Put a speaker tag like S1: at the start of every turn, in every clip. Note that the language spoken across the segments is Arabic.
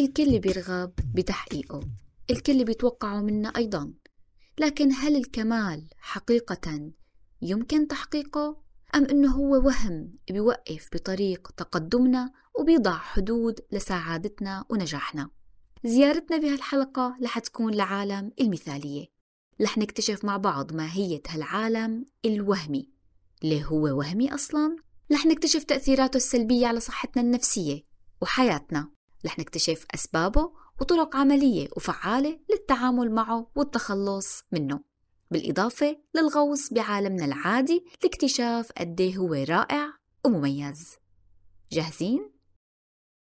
S1: الكل بيرغب بتحقيقه الكل بيتوقعه منا أيضا. لكن هل الكمال حقيقة يمكن تحقيقه؟ أم إنه هو وهم بيوقف بطريق تقدمنا وبيضع حدود لسعادتنا ونجاحنا؟ زيارتنا بهالحلقة رح تكون لعالم المثالية. رح نكتشف مع بعض ماهية هالعالم الوهمي. ليه هو وهمي أصلا؟ رح نكتشف تأثيراته السلبية على صحتنا النفسية وحياتنا. رح نكتشف أسبابه وطرق عملية وفعالة للتعامل معه والتخلص منه بالإضافة للغوص بعالمنا العادي لاكتشاف قديه هو رائع ومميز. جاهزين؟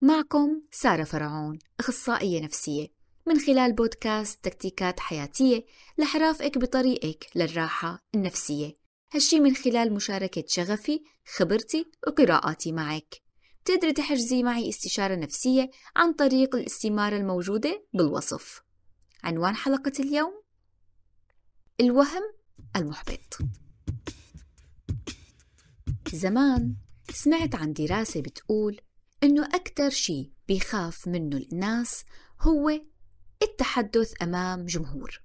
S1: معكم سارة فرعون أخصائية نفسية من خلال بودكاست تكتيكات حياتية رح رافقك بطريقك للراحة النفسية. هالشي من خلال مشاركة شغفي خبرتي وقراءاتي معك. تقدري تحجزي معي استشارة نفسية عن طريق الاستمارة الموجودة بالوصف. عنوان حلقة اليوم الوهم المحبط. زمان سمعت عن دراسة بتقول إنه أكثر شيء بيخاف منه الناس هو التحدث أمام جمهور.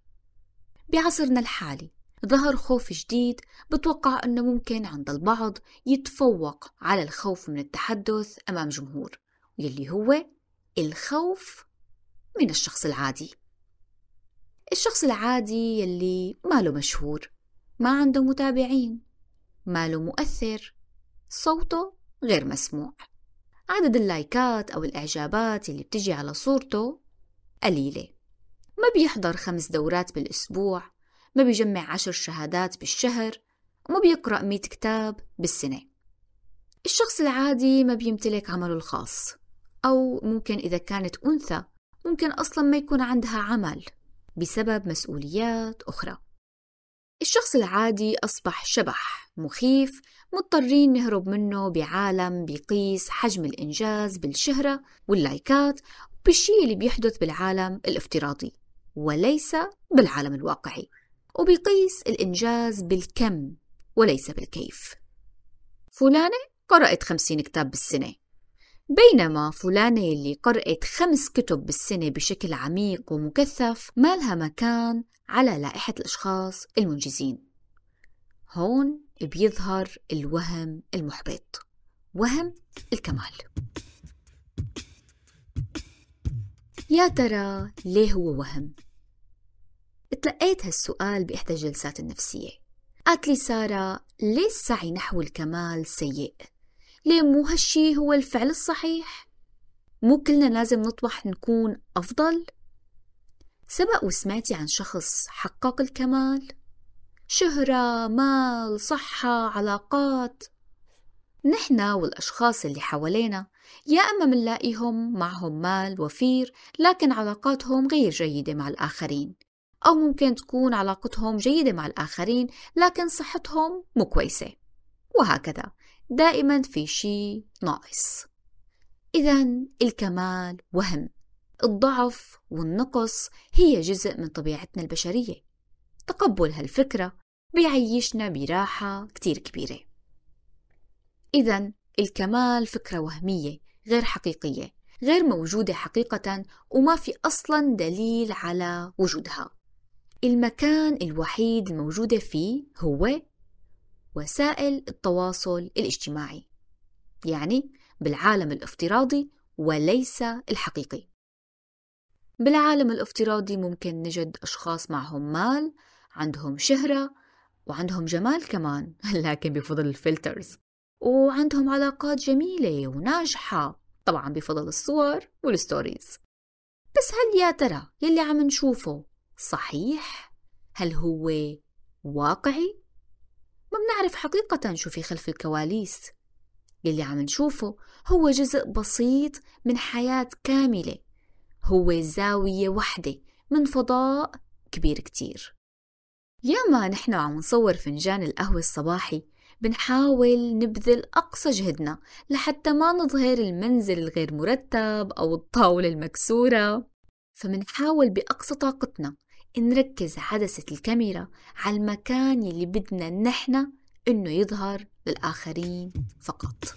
S1: بعصرنا الحالي ظهر خوف جديد بتوقع أنه ممكن عند البعض يتفوق على الخوف من التحدث أمام جمهور يلي هو الخوف من الشخص العادي. الشخص العادي يلي ماله مشهور ما عنده متابعين ماله مؤثر صوته غير مسموع. عدد اللايكات أو الإعجابات اللي بتجي على صورته قليلة. ما بيحضر خمس دورات بالأسبوع ما بيجمع عشر شهادات بالشهر وما بيقرأ مئة كتاب بالسنة. الشخص العادي ما بيمتلك عمله الخاص أو ممكن إذا كانت أنثى ممكن أصلا ما يكون عندها عمل بسبب مسؤوليات أخرى. الشخص العادي أصبح شبح مخيف مضطرين نهرب منه بعالم بيقيس حجم الإنجاز بالشهرة واللايكات بالشيء اللي بيحدث بالعالم الافتراضي وليس بالعالم الواقعي. وبيقيس الإنجاز بالكم وليس بالكيف. فلانة قرأت خمسين كتاب بالسنة بينما فلانة اللي قرأت خمس كتب بالسنة بشكل عميق ومكثف ما لها مكان على لائحة الأشخاص المنجزين. هون بيظهر الوهم المحبط وهم الكمال. يا ترى ليه هو وهم؟ تلقيت هالسؤال بإحدى الجلسات النفسية قالت لي سارة ليه السعي نحو الكمال سيء؟ ليه مو هالشي هو الفعل الصحيح؟ مو كلنا لازم نطمح نكون أفضل؟ سبق وسمعتي عن شخص حقق الكمال؟ شهرة، مال، صحة، علاقات نحن والأشخاص اللي حوالينا يا أما منلاقيهم معهم مال وفير لكن علاقاتهم غير جيدة مع الآخرين أو ممكن تكون علاقتهم جيدة مع الآخرين لكن صحتهم مو كويسة. وهكذا. دائما في شيء ناقص. إذا الكمال وهم. الضعف والنقص هي جزء من طبيعتنا البشرية. تقبل هالفكرة بيعيشنا براحة كتير كبيرة. إذا الكمال فكرة وهمية غير حقيقية غير موجودة حقيقة وما في أصلا دليل على وجودها. المكان الوحيد الموجودة فيه هو وسائل التواصل الاجتماعي يعني بالعالم الافتراضي وليس الحقيقي. بالعالم الافتراضي ممكن نجد أشخاص معهم مال عندهم شهرة وعندهم جمال كمان لكن بفضل ال filters. وعندهم علاقات جميلة وناجحة طبعا بفضل الصور وال stories. بس هل يا ترى يلي عم نشوفه صحيح؟ هل هو واقعي؟ ما بنعرف حقيقة شو في خلف الكواليس يلي عم نشوفه هو جزء بسيط من حياة كاملة هو زاوية وحدة من فضاء كبير كتير ياما نحن عم نصور فنجان القهوة الصباحي بنحاول نبذل أقصى جهدنا لحتى ما نظهر المنزل الغير مرتب أو الطاولة المكسورة فمنحاول بأقصى طاقتنا نركز عدسة الكاميرا على المكان يلي بدنا نحن إنه يظهر للآخرين فقط.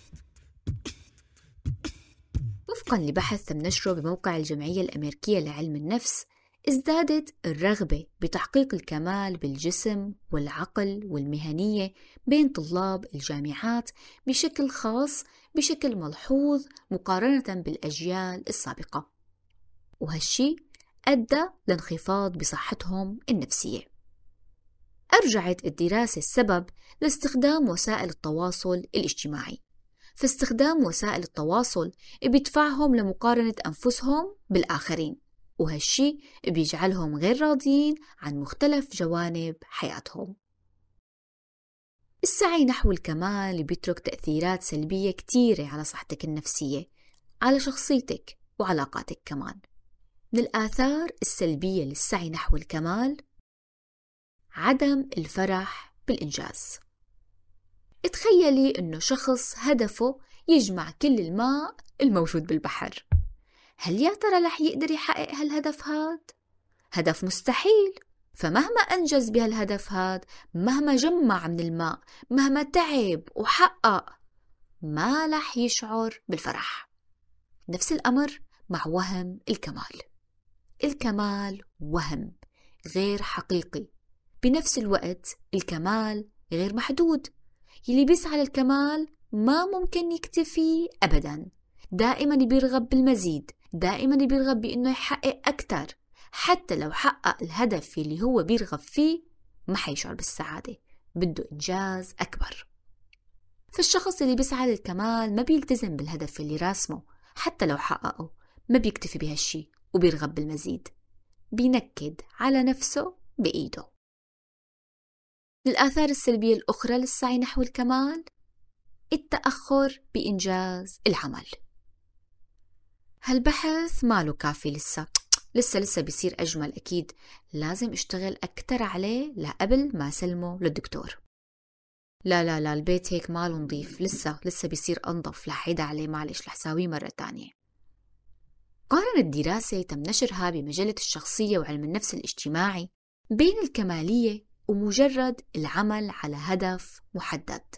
S1: وفقا لبحث تم نشره بموقع الجمعية الأمريكية لعلم النفس ازدادت الرغبة بتحقيق الكمال بالجسم والعقل والمهنية بين طلاب الجامعات بشكل خاص بشكل ملحوظ مقارنة بالأجيال السابقة. وهالشي أدى لانخفاض بصحتهم النفسية. أرجعت الدراسة السبب لاستخدام وسائل التواصل الاجتماعي. فاستخدام وسائل التواصل بيدفعهم لمقارنة أنفسهم بالآخرين وهالشي بيجعلهم غير راضيين عن مختلف جوانب حياتهم. السعي نحو الكمال بيترك تأثيرات سلبية كتيرة على صحتك النفسية على شخصيتك وعلاقاتك كمان. من الآثار السلبية للسعي نحو الكمال عدم الفرح بالإنجاز. تخيلي إنه شخص هدفه يجمع كل الماء الموجود بالبحر. هل يا ترى رح يقدر يحقق هالهدف هاد؟ هدف مستحيل. فمهما أنجز بهالهدف هاد مهما جمع من الماء مهما تعب وحقق ما رح يشعر بالفرح. نفس الأمر مع وهم الكمال. الكمال وهم غير حقيقي. بنفس الوقت الكمال غير محدود. يلي بيسعى للكمال ما ممكن يكتفي أبدا. دائما بيرغب بالمزيد دائما بيرغب بأنه يحقق أكثر حتى لو حقق الهدف اللي هو بيرغب فيه ما حيشعر بالسعادة. بده إنجاز أكبر. فالشخص اللي بيسعى للكمال ما بيلتزم بالهدف اللي راسمه. حتى لو حققه ما بيكتفي بهالشي. وبيرغب بالمزيد بينكد على نفسه بإيده. الآثار السلبية الأخرى للسعي نحو الكمال التأخر بإنجاز العمل. هالبحث ماله كافي لسه؟ لسه لسه بيصير أجمل أكيد. لازم أشتغل أكتر عليه لقبل ما سلمه للدكتور. لا لا لا البيت هيك ماله نظيف. لسه لسه بيصير أنظف. لحيدا عليه معلش لحساويه مرة تانية. قارنت دراسة تم نشرها بمجلة الشخصية وعلم النفس الاجتماعي بين الكمالية ومجرد العمل على هدف محدد.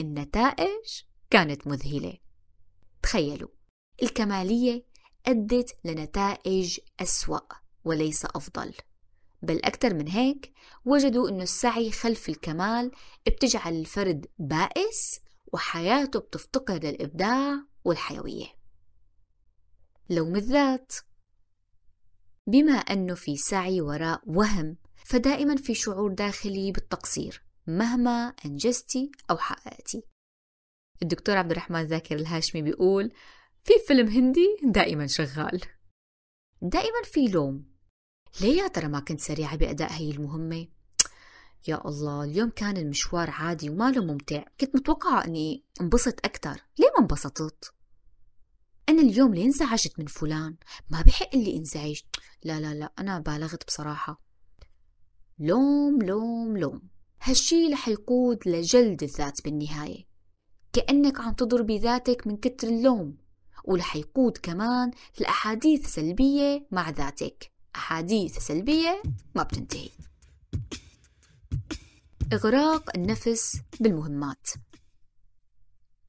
S1: النتائج كانت مذهلة. تخيلوا الكمالية أدت لنتائج أسوأ وليس أفضل. بل أكثر من هيك وجدوا أنه السعي خلف الكمال بتجعل الفرد بائس وحياته بتفتقر للإبداع والحيوية. لوم الذات. بما أنه في سعي وراء وهم فدائما في شعور داخلي بالتقصير مهما أنجزتي أو حققتي. الدكتور عبد الرحمن ذاكر الهاشمي بيقول في فيلم هندي دائما شغال. دائما في لوم. ليه يا ترى ما كنت سريعة بأداء هي المهمة؟ يا الله اليوم كان المشوار عادي وما له ممتع. كنت متوقعة أني انبسط أكثر. ليه ما انبسطت؟ أنا اليوم ليه انزعجت من فلان ما بحق لي انزعج. لا لا لا أنا بالغت بصراحة. لوم لوم لوم. هالشي رح يقود لجلد الذات بالنهاية. كأنك عم تضربي ذاتك من كتر اللوم. ورح يقود كمان لأحاديث سلبية مع ذاتك. أحاديث سلبية ما بتنتهي. إغراق النفس بالمهمات.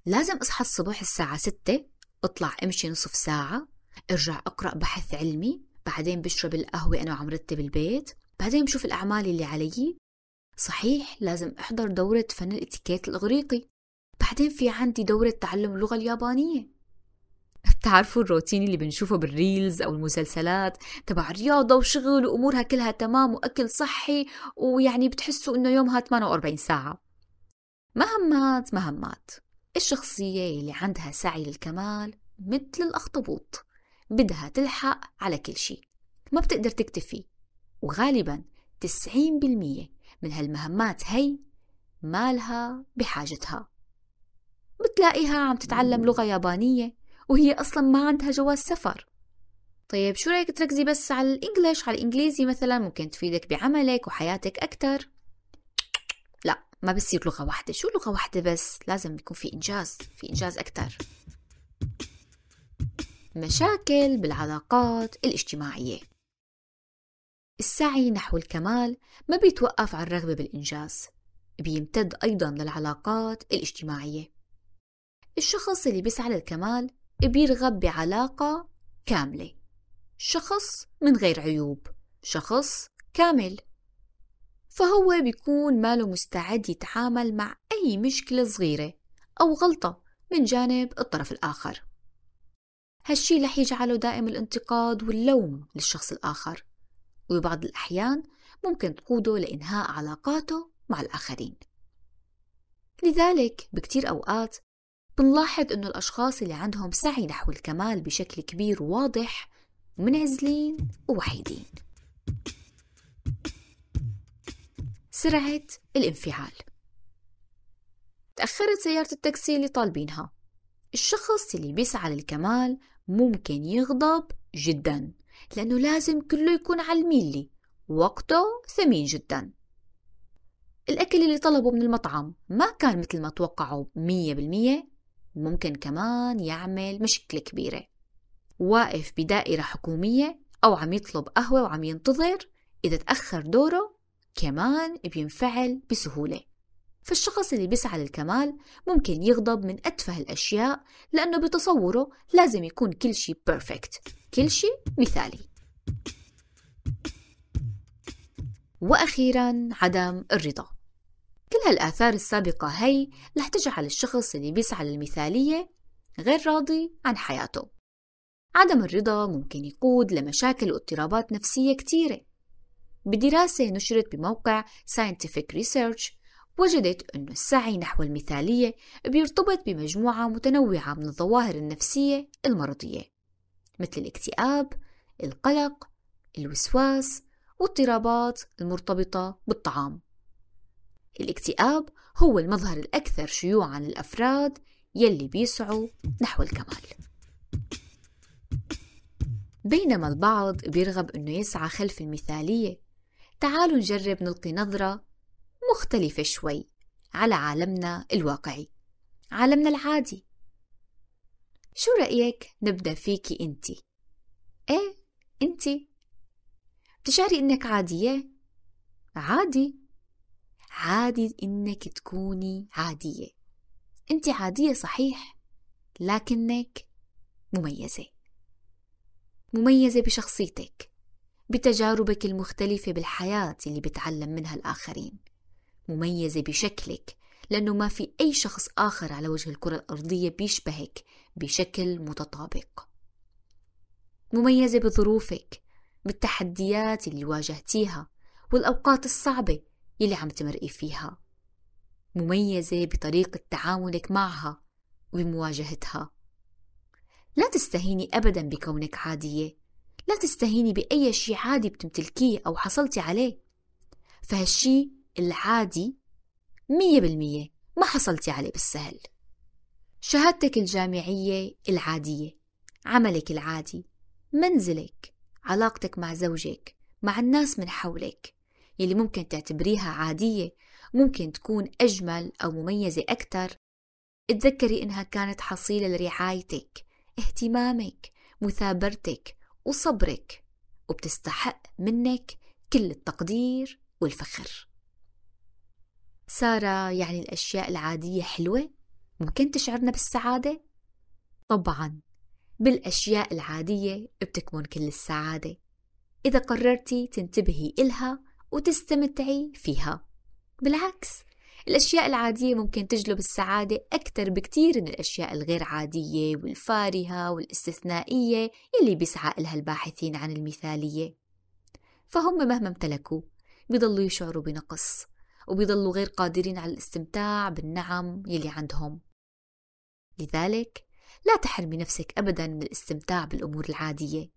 S1: لازم أصحى الصبح الساعة 6 اطلع امشي نصف ساعة ارجع اقرأ بحث علمي بعدين بشرب القهوة أنا وعم رتب البيت بعدين بشوف الأعمال اللي علي. صحيح لازم أحضر دورة فن الإتيكيت الإغريقي. بعدين في عندي دورة تعلم اللغة اليابانية. بتعرفوا الروتين اللي بنشوفه بالريلز أو المسلسلات تبع رياضة وشغل وأمورها كلها تمام وأكل صحي ويعني بتحسوا إنه يومها 48 ساعة. مهمات مهمات. الشخصية اللي عندها سعي للكمال مثل الأخطبوط بدها تلحق على كل شيء ما بتقدر تكتفي. وغالبا 90% من هالمهمات هي مالها بحاجتها. بتلاقيها عم تتعلم لغة يابانية وهي أصلا ما عندها جواز سفر. طيب شو رأيك تركزي بس على الإنجليش على الإنجليزي مثلا؟ ممكن تفيدك بعملك وحياتك أكتر. ما بصير لغة واحدة. شو لغة واحدة بس؟ لازم يكون في إنجاز في إنجاز أكتر. مشاكل بالعلاقات الاجتماعية. السعي نحو الكمال ما بيتوقف عن الرغبة بالإنجاز بيمتد أيضا للعلاقات الاجتماعية. الشخص اللي بيسعى للكمال بيرغب بعلاقة كاملة. شخص من غير عيوب شخص كامل. فهو بيكون ماله مستعد يتعامل مع أي مشكلة صغيرة أو غلطة من جانب الطرف الآخر. هالشي رح يجعله دائم الانتقاد واللوم للشخص الآخر وببعض الأحيان ممكن تقوده لإنهاء علاقاته مع الآخرين. لذلك بكتير أوقات بنلاحظ إنه الأشخاص اللي عندهم سعي نحو الكمال بشكل كبير وواضح منعزلين ووحيدين. سرعة الانفعال. تأخرت سيارة التاكسي اللي طالبينها الشخص اللي بيسعى للكمال ممكن يغضب جدا لأنه لازم كله يكون على الميلي. وقته ثمين جدا. الأكل اللي طلبه من المطعم ما كان مثل ما توقعوا مية بالمية. ممكن كمان يعمل مشكلة كبيرة. واقف بدائرة حكومية أو عم يطلب قهوة وعم ينتظر إذا تأخر دوره كمان بينفعل بسهولة. فالشخص اللي بيسعى للكمال ممكن يغضب من أتفه الأشياء لأنه بتصوره لازم يكون كل شيء بيرفكت كل شيء مثالي. وأخيرا عدم الرضا. كل هالآثار السابقة هي رح تجعل الشخص اللي بيسعى للمثالية غير راضي عن حياته. عدم الرضا ممكن يقود لمشاكل واضطرابات نفسية كتيرة. بدراسة نشرت بموقع Scientific Research وجدت أن السعي نحو المثالية بيرتبط بمجموعة متنوعة من الظواهر النفسية المرضية مثل الاكتئاب، القلق، الوسواس، واضطرابات المرتبطة بالطعام. الاكتئاب هو المظهر الأكثر شيوعًا للأفراد يلي بيسعوا نحو الكمال. بينما البعض بيرغب أنه يسعى خلف المثالية تعالوا نجرب نلقي نظرة مختلفة شوي على عالمنا الواقعي عالمنا العادي. شو رأيك نبدأ فيكي انتي؟ إيه انتي بتشعري إنك عادية؟ عادي. عادي إنك تكوني عادية. انت عادية صحيح لكنك مميزة. مميزة بشخصيتك. بتجاربك المختلفة بالحياة اللي بتعلم منها الآخرين. مميزة بشكلك لأنه ما في أي شخص آخر على وجه الكرة الأرضية بيشبهك بشكل متطابق. مميزة بظروفك بالتحديات اللي واجهتيها والأوقات الصعبة اللي عم تمرقي فيها. مميزة بطريقة تعاملك معها وبمواجهتها. لا تستهيني أبدا بكونك عادية. لا تستهيني بأي شيء عادي بتمتلكيه أو حصلتي عليه. فهالشي العادي مية بالمية ما حصلتي عليه بالسهل. شهادتك الجامعية العادية عملك العادي منزلك علاقتك مع زوجك مع الناس من حولك يلي ممكن تعتبريها عادية ممكن تكون أجمل أو مميزة أكثر اتذكري إنها كانت حصيلة لرعايتك اهتمامك مثابرتك وصبرك وبتستحق منك كل التقدير والفخر سارة يعني الأشياء العادية حلوة؟ ممكن تشعرنا بالسعادة؟ طبعا بالأشياء العادية بتكمن كل السعادة إذا قررتي تنتبهي إلها وتستمتعي فيها بالعكس الأشياء العادية ممكن تجلب السعادة أكثر بكتير من الأشياء الغير عادية والفارهة والاستثنائية يلي بيسعى إلها الباحثين عن المثالية. فهم مهما امتلكوا بيضلوا يشعروا بنقص وبيضلوا غير قادرين على الاستمتاع بالنعم يلي عندهم. لذلك لا تحرمي نفسك أبدا من الاستمتاع بالأمور العادية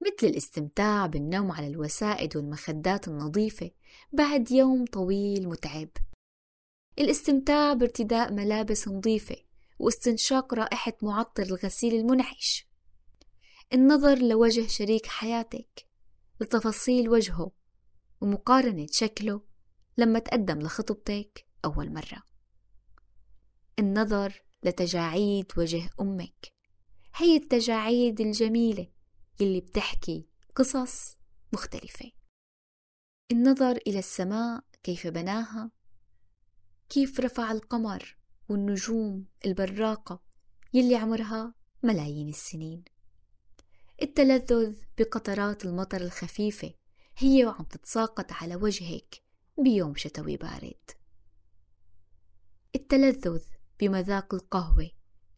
S1: مثل الاستمتاع بالنوم على الوسائد والمخدات النظيفة بعد يوم طويل متعب. الاستمتاع بارتداء ملابس نظيفة واستنشاق رائحة معطر الغسيل المنعش. النظر لوجه شريك حياتك لتفاصيل وجهه ومقارنة شكله لما تقدم لخطبتك أول مرة. النظر لتجاعيد وجه أمك هي التجاعيد الجميلة اللي بتحكي قصص مختلفة. النظر إلى السماء كيف بناها كيف رفع القمر والنجوم البراقة يلي عمرها ملايين السنين. التلذذ بقطرات المطر الخفيفة هي وعم تتساقط على وجهك بيوم شتوي بارد. التلذذ بمذاق القهوة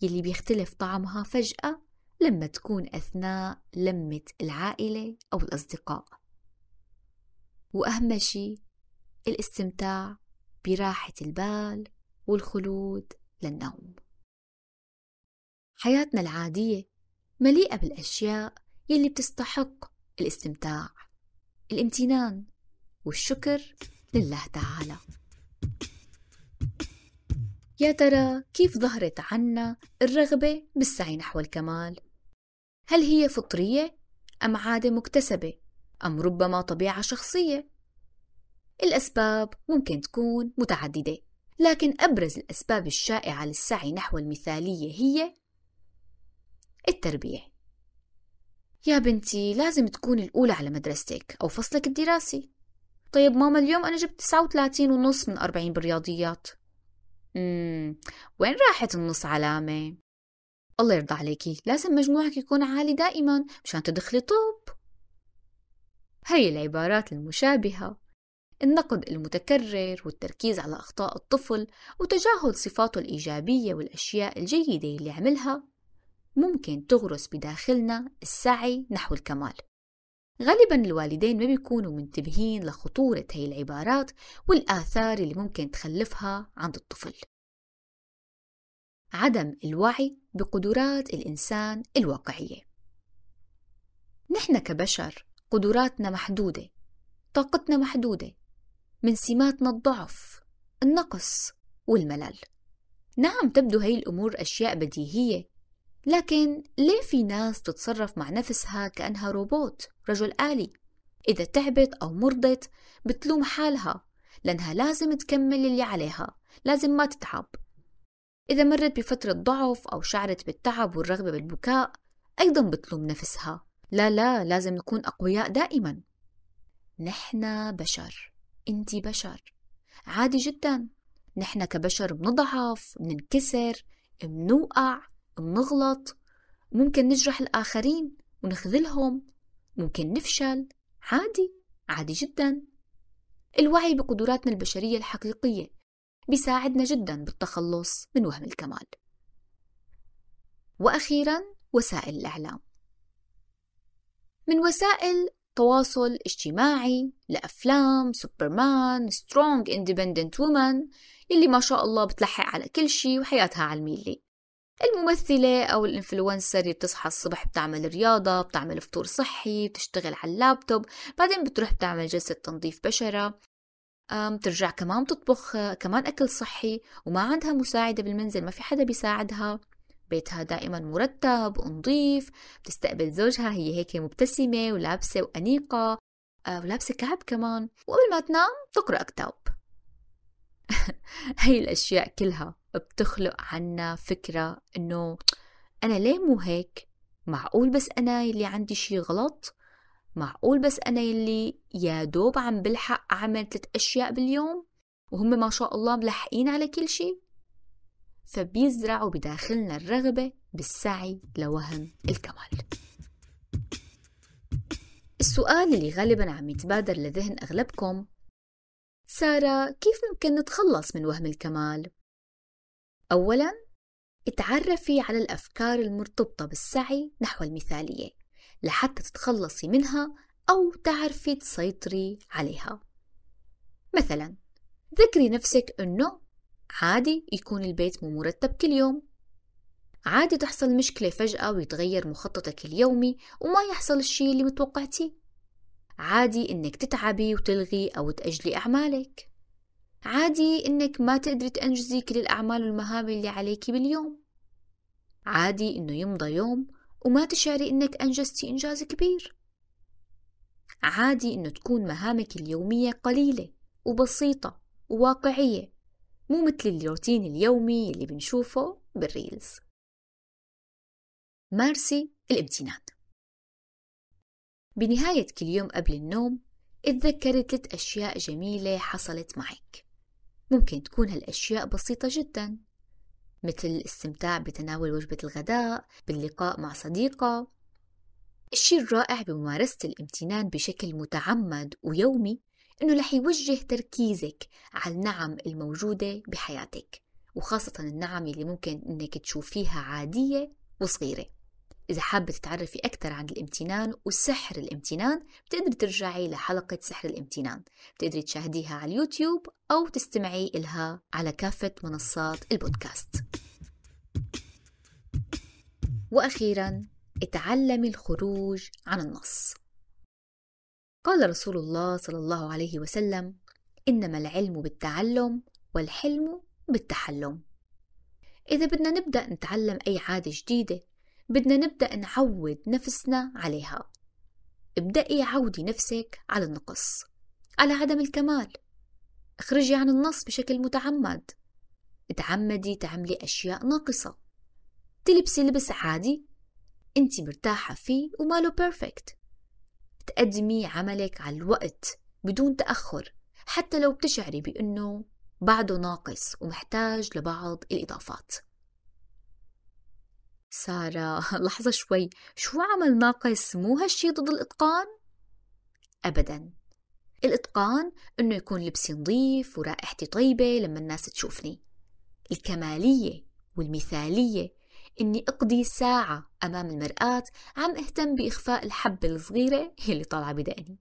S1: يلي بيختلف طعمها فجأة لما تكون أثناء لمة العائلة أو الأصدقاء. وأهم شي الاستمتاع براحة البال والخلود للنوم حياتنا العادية مليئة بالأشياء يلي بتستحق الاستمتاع الامتنان والشكر لله تعالى يا ترى كيف ظهرت عنا الرغبة بالسعي نحو الكمال؟ هل هي فطرية أم عادة مكتسبة أم ربما طبيعة شخصية؟ الأسباب ممكن تكون متعددة لكن أبرز الأسباب الشائعة للسعي نحو المثالية هي التربية يا بنتي لازم تكون الأولى على مدرستك أو فصلك الدراسي طيب ماما اليوم أنا جبت 39 ونص من 40 بالرياضيات مم. وين راحت النص علامة؟ الله يرضى عليكي لازم مجموعك يكون عالي دائما مشان تدخلي طب هي العبارات المشابهة النقد المتكرر والتركيز على أخطاء الطفل وتجاهل صفاته الإيجابية والأشياء الجيدة اللي عملها ممكن تغرس بداخلنا السعي نحو الكمال. غالبا الوالدين ما بيكونوا منتبهين لخطورة هي العبارات والآثار اللي ممكن تخلفها عند الطفل. عدم الوعي بقدرات الإنسان الواقعية. نحن كبشر قدراتنا محدودة طاقتنا محدودة من سماتنا الضعف النقص والملل. نعم تبدو هي الأمور أشياء بديهية لكن ليه في ناس تتصرف مع نفسها كأنها روبوت رجل آلي؟ إذا تعبت أو مرضت بتلوم حالها لأنها لازم تكمل اللي عليها لازم ما تتعب. إذا مرت بفترة ضعف أو شعرت بالتعب والرغبة بالبكاء أيضا بتلوم نفسها. لا لا لازم نكون أقوياء دائما. نحن بشر. انت بشر عادي جدا. نحن كبشر بنضعف بننكسر بنوقع بنغلط. ممكن نجرح الآخرين ونخذلهم. ممكن نفشل. عادي. عادي جدا. الوعي بقدراتنا البشرية الحقيقية بيساعدنا جدا بالتخلص من وهم الكمال. وأخيرا وسائل الإعلام. من وسائل تواصل اجتماعي لأفلام سوبرمان strong independent woman اللي ما شاء الله بتلحق على كل شي وحياتها على الميلي. الممثلة أو ال influencer اللي بتصحى الصبح بتعمل رياضة بتعمل فطور صحي بتشتغل على اللابتوب بعدين بتروح بتعمل جلسة تنظيف بشرة. بترجع كمان بتطبخ كمان أكل صحي وما عندها مساعدة بالمنزل ما في حدا بيساعدها. بيتها دائما مرتب ونظيف بتستقبل زوجها هي هيك مبتسمة ولابسة وأنيقة آه، ولابسة كعب كمان وقبل ما تنام تقرأ كتاب هاي الأشياء كلها بتخلق عنا فكرة إنه أنا ليه مو هيك؟ معقول بس أنا يلي عندي شي غلط؟ معقول بس أنا يلي يا دوب عم بلحق أعمل ثلاث أشياء باليوم؟ وهم ما شاء الله ملحقين على كل شي؟ فبيزرعوا بداخلنا الرغبة بالسعي لوهم الكمال السؤال اللي غالبا عم يتبادر لذهن أغلبكم سارة كيف ممكن نتخلص من وهم الكمال؟ أولا اتعرفي على الأفكار المرتبطة بالسعي نحو المثالية لحتى تتخلصي منها أو تعرفي تسيطري عليها مثلا ذكري نفسك أنه عادي يكون البيت مو مرتب كل يوم. عادي تحصل مشكلة فجأة ويتغير مخططك اليومي وما يحصل الشي اللي متوقعتيه عادي إنك تتعبي وتلغي أو تأجلي أعمالك. عادي إنك ما تقدري تنجزي كل الأعمال والمهام اللي عليك باليوم. عادي إنه يمضى يوم وما تشعري إنك أنجزتي إنجاز كبير. عادي إنه تكون مهامك اليومية قليلة وبسيطة وواقعية. مو مثل الروتين اليومي اللي بنشوفه بالريلز. مارسي الامتنان. بنهاية كل يوم قبل النوم اتذكري ثلاث أشياء جميلة حصلت معك. ممكن تكون هالأشياء بسيطة جدا مثل الاستمتاع بتناول وجبة الغداء باللقاء مع صديقة. الشيء الرائع بممارسة الامتنان بشكل متعمد ويومي إنه رح يوجه تركيزك على النعم الموجودة بحياتك وخاصة النعم اللي ممكن إنك تشوفيها عادية وصغيرة. إذا حابة تتعرفي أكثر عن الامتنان وسحر الامتنان بتقدري ترجعي لحلقة سحر الامتنان. بتقدري تشاهديها على اليوتيوب أو تستمعي إلها على كافة منصات البودكاست. وأخيرا اتعلمي الخروج عن النص. قال رسول الله صلى الله عليه وسلم إنما العلم بالتعلم والحلم بالتحلم. إذا بدنا نبدأ نتعلم أي عادة جديدة بدنا نبدأ نعود نفسنا عليها. ابدأي عودي نفسك على النقص على عدم الكمال. اخرجي عن النص بشكل متعمد. اتعمدي تعملي أشياء ناقصة. تلبسي لبس عادي. انت مرتاحة فيه وماله بيرفكت تقدمي عملك على الوقت بدون تأخر حتى لو بتشعري بأنه بعده ناقص ومحتاج لبعض الإضافات. سارة لحظة شوي. شو عمل ناقص؟ مو هالشي ضد الإتقان؟ أبدا. الإتقان إنه يكون لبسي نظيف ورائحتي طيبة لما الناس تشوفني. الكمالية والمثالية إني أقضي ساعة أمام المرآة عم أهتم بإخفاء الحبة الصغيرة اللي طالعة بدقني.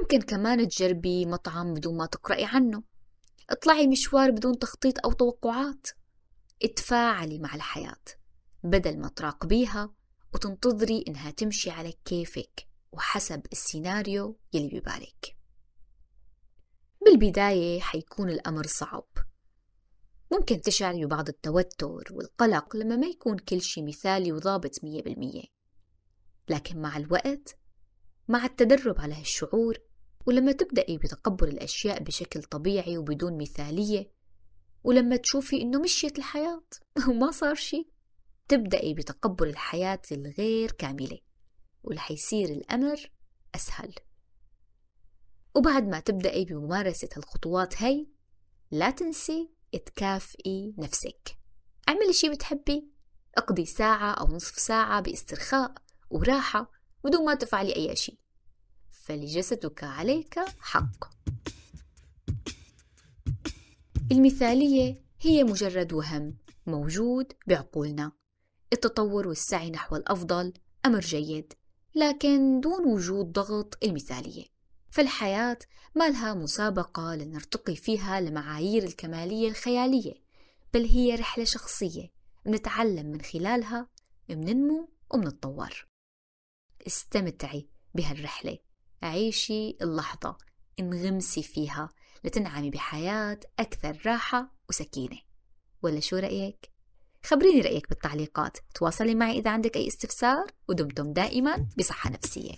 S1: ممكن كمان تجربي مطعم بدون ما تقرأي عنه. اطلعي مشوار بدون تخطيط أو توقعات. اتفاعلي مع الحياة بدل ما تراقبيها وتنتظري إنها تمشي على كيفك وحسب السيناريو يلي ببالك. بالبداية حيكون الأمر صعب. ممكن تشعري ببعض التوتر والقلق لما ما يكون كل شي مثالي وضابط مية بالمية. لكن مع الوقت مع التدرب على هالشعور ولما تبدأي بتقبل الأشياء بشكل طبيعي وبدون مثالية ولما تشوفي إنه مشيت الحياة وما صار شي تبدأي بتقبل الحياة الغير كاملة ورح يصير الأمر أسهل. وبعد ما تبدأي بممارسة الخطوات هاي لا تنسي تكافئي نفسك. اعملي شي بتحبي. اقضي ساعة أو نصف ساعة باسترخاء وراحة بدون ما تفعلي أي شيء فلجسدك عليك حق. المثالية هي مجرد وهم موجود بعقولنا. التطور والسعي نحو الأفضل أمر جيد لكن دون وجود ضغط المثالية. فالحياة ما لها مسابقة لنرتقي فيها لمعايير الكمالية الخيالية بل هي رحلة شخصية نتعلم من خلالها مننمو ومنتطور استمتعي بهالرحلة. عيشي اللحظة. انغمسي فيها لتنعمي بحياة أكثر راحة وسكينة. ولا شو رأيك؟ خبريني رأيك بالتعليقات. تواصلي معي إذا عندك أي استفسار ودمتم دائما بصحة نفسية.